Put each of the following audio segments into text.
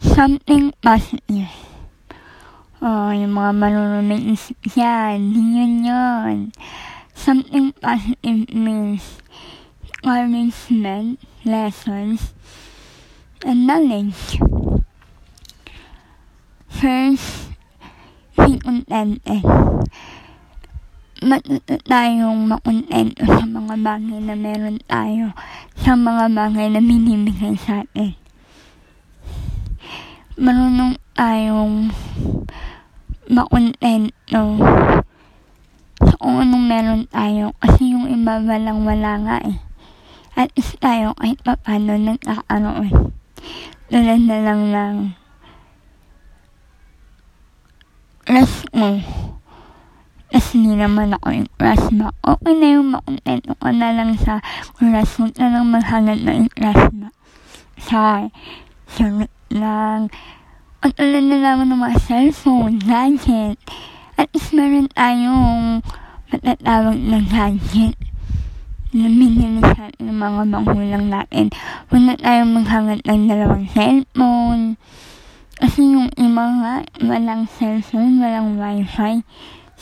something positive. Oh, yung mga marunong yan, yun yun. Something positive means encouragement, lessons, and knowledge. First, be contented. Matuto tayong makontento sa mga bagay na meron tayo, sa mga bagay na binibigay sa atin. Marunong tayong makontento sa kung anong meron tayo kasi yung iba walang wala nga eh. At least tayo kahit pa paano nagkakaroon. Tulad na lang ng rest mo. Tapos hindi naman ako yung crush mo. Okay na yung makontento ka na lang sa crush mo. Na lang maghangat na yung crush mo. Sa sunod lang. At ulan na lang ng mga cellphone, gadget. At least meron tayong matatawag na gadget na binili sa atin ng mga magulang natin. Huwag na tayong maghangat ng dalawang cellphone. Kasi yung iba nga, walang cellphone, walang wifi.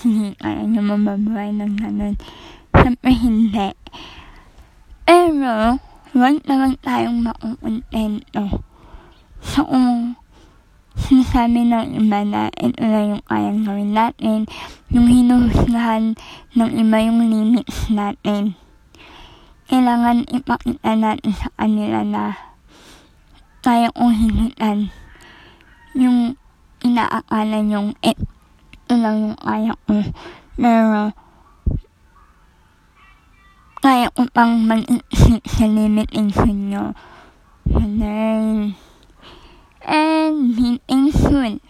Hindi kaya nyo mababuhay ng ganun. Siyempre hindi. Pero, huwag naman tayong makukontento. So, sinasabi ng iba na ito na yung kayang gawin natin, yung hinuhusgahan ng iba yung limits natin. Kailangan ipakita natin sa kanila na kaya kong hinitan yung inaakala yung ito lang yung kaya ko. Pero, kaya ko pang mag-isip sa limitation nyo. Ganun. And, being soon.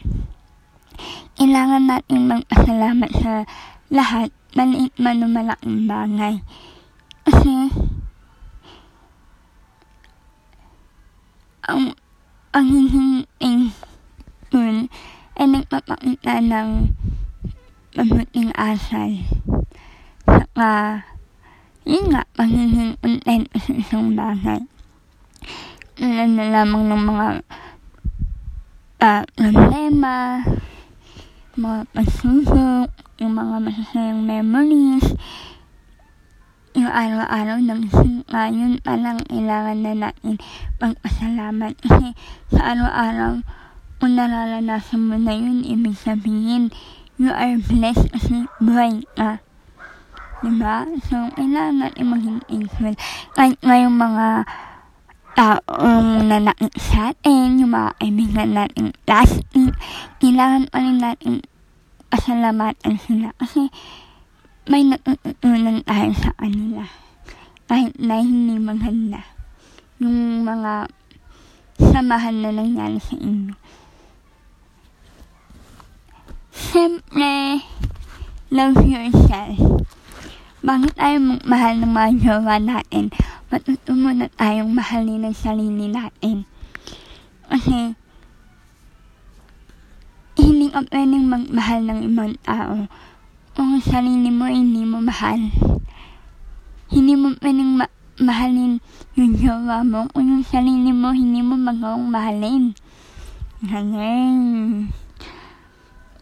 Kailangan natin magpasalamat sa lahat, maliit man o malaking bagay. Kasi, ang, hihinging soon ay nagpapakita ng mabuting asal. Saka, yun nga, pagiging content sa isang bagay. Tulad na lamang ng mga uh, problema, mga pagsusok, yung mga masasayang memories, yung araw-araw ng sinka, yun palang kailangan na natin pagpasalamat. Kasi sa araw-araw, kung nararanasan mo na yun, ibig sabihin, you are blessed kasi buhay ka. Diba? So, kailangan natin maging thankful. Kahit nga yung mga taong nanakit sa atin, yung mga kaibigan natin plastic, kailangan pa rin natin pasalamatan sila. Kasi, may natutunan tayo sa kanila. Kahit na hindi maganda. Yung mga samahan na nangyari sa inyo. Siyempre, love yourself. Bakit tayo magmahal ng mga jowa natin? Matuto muna tayong mahalin ang sarili natin. Kasi, hindi ka pwedeng magmahal ng ibang tao kung sarili mo hindi mo mahal. Hindi mo pwedeng ma- mahalin yung jowa mo kung yung sarili mo hindi mo magawang mahalin. Ganun.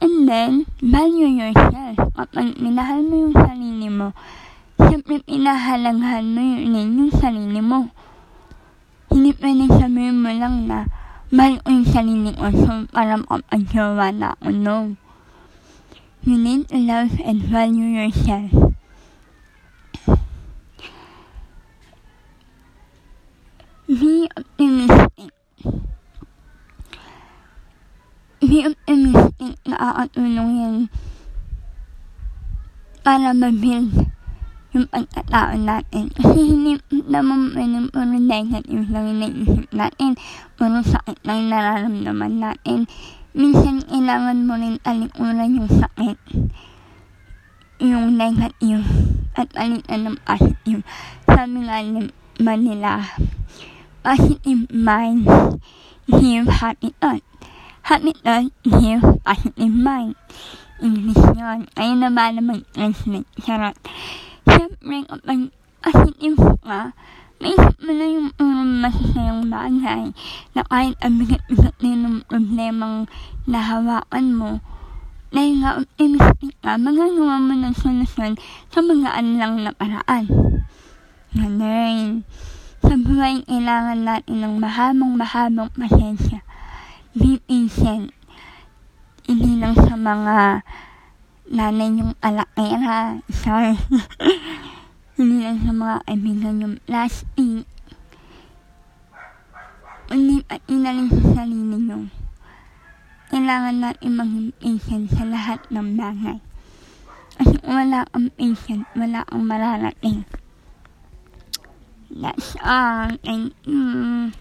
And then, value yourself. Kapag minahal mo yung sarili mo, siyempre pinahalagahan mo yun yung sarili mo. Hindi pwedeng sabihin mo lang na, mahal ko yung sarili ko, so para makapag-jowa na ako. No. You need to love and value yourself. Be optimistic. Be optimistic nakakatulong yan para ma-build yung pagkatao natin. Kasi hindi naman pwedeng puro negative lang naisip natin. Puro sakit lang nararamdaman natin. Minsan kailangan mo rin talikuran yung sakit. Yung negative. At palitan ng positive. Sabi nga naman nila, positive mind give happy thought. Happy thought give positive mind. English yun. Ayun na ba na mag-translate? Charot. Siyempre, kapag positive ka, maisip mo na yung um, masasayang bagay na kahit ang bigat-bigat na yung problemang nahawakan mo, dahil nga optimistic ka, magagawa mo ng solusyon sa magaan lang na paraan. Ganun. Sa buhay, kailangan natin ng mahabang-mahabang pasensya. Be patient. Hindi lang sa mga nanay yung alakera. Sorry. Hindi lang sa mga kaibigan yung plastic. Hindi pati na rin sa sarili nyo. Kailangan natin maging patient sa lahat ng bagay. Kasi kung wala kang patient, wala kang mararating. That's all. Thank you.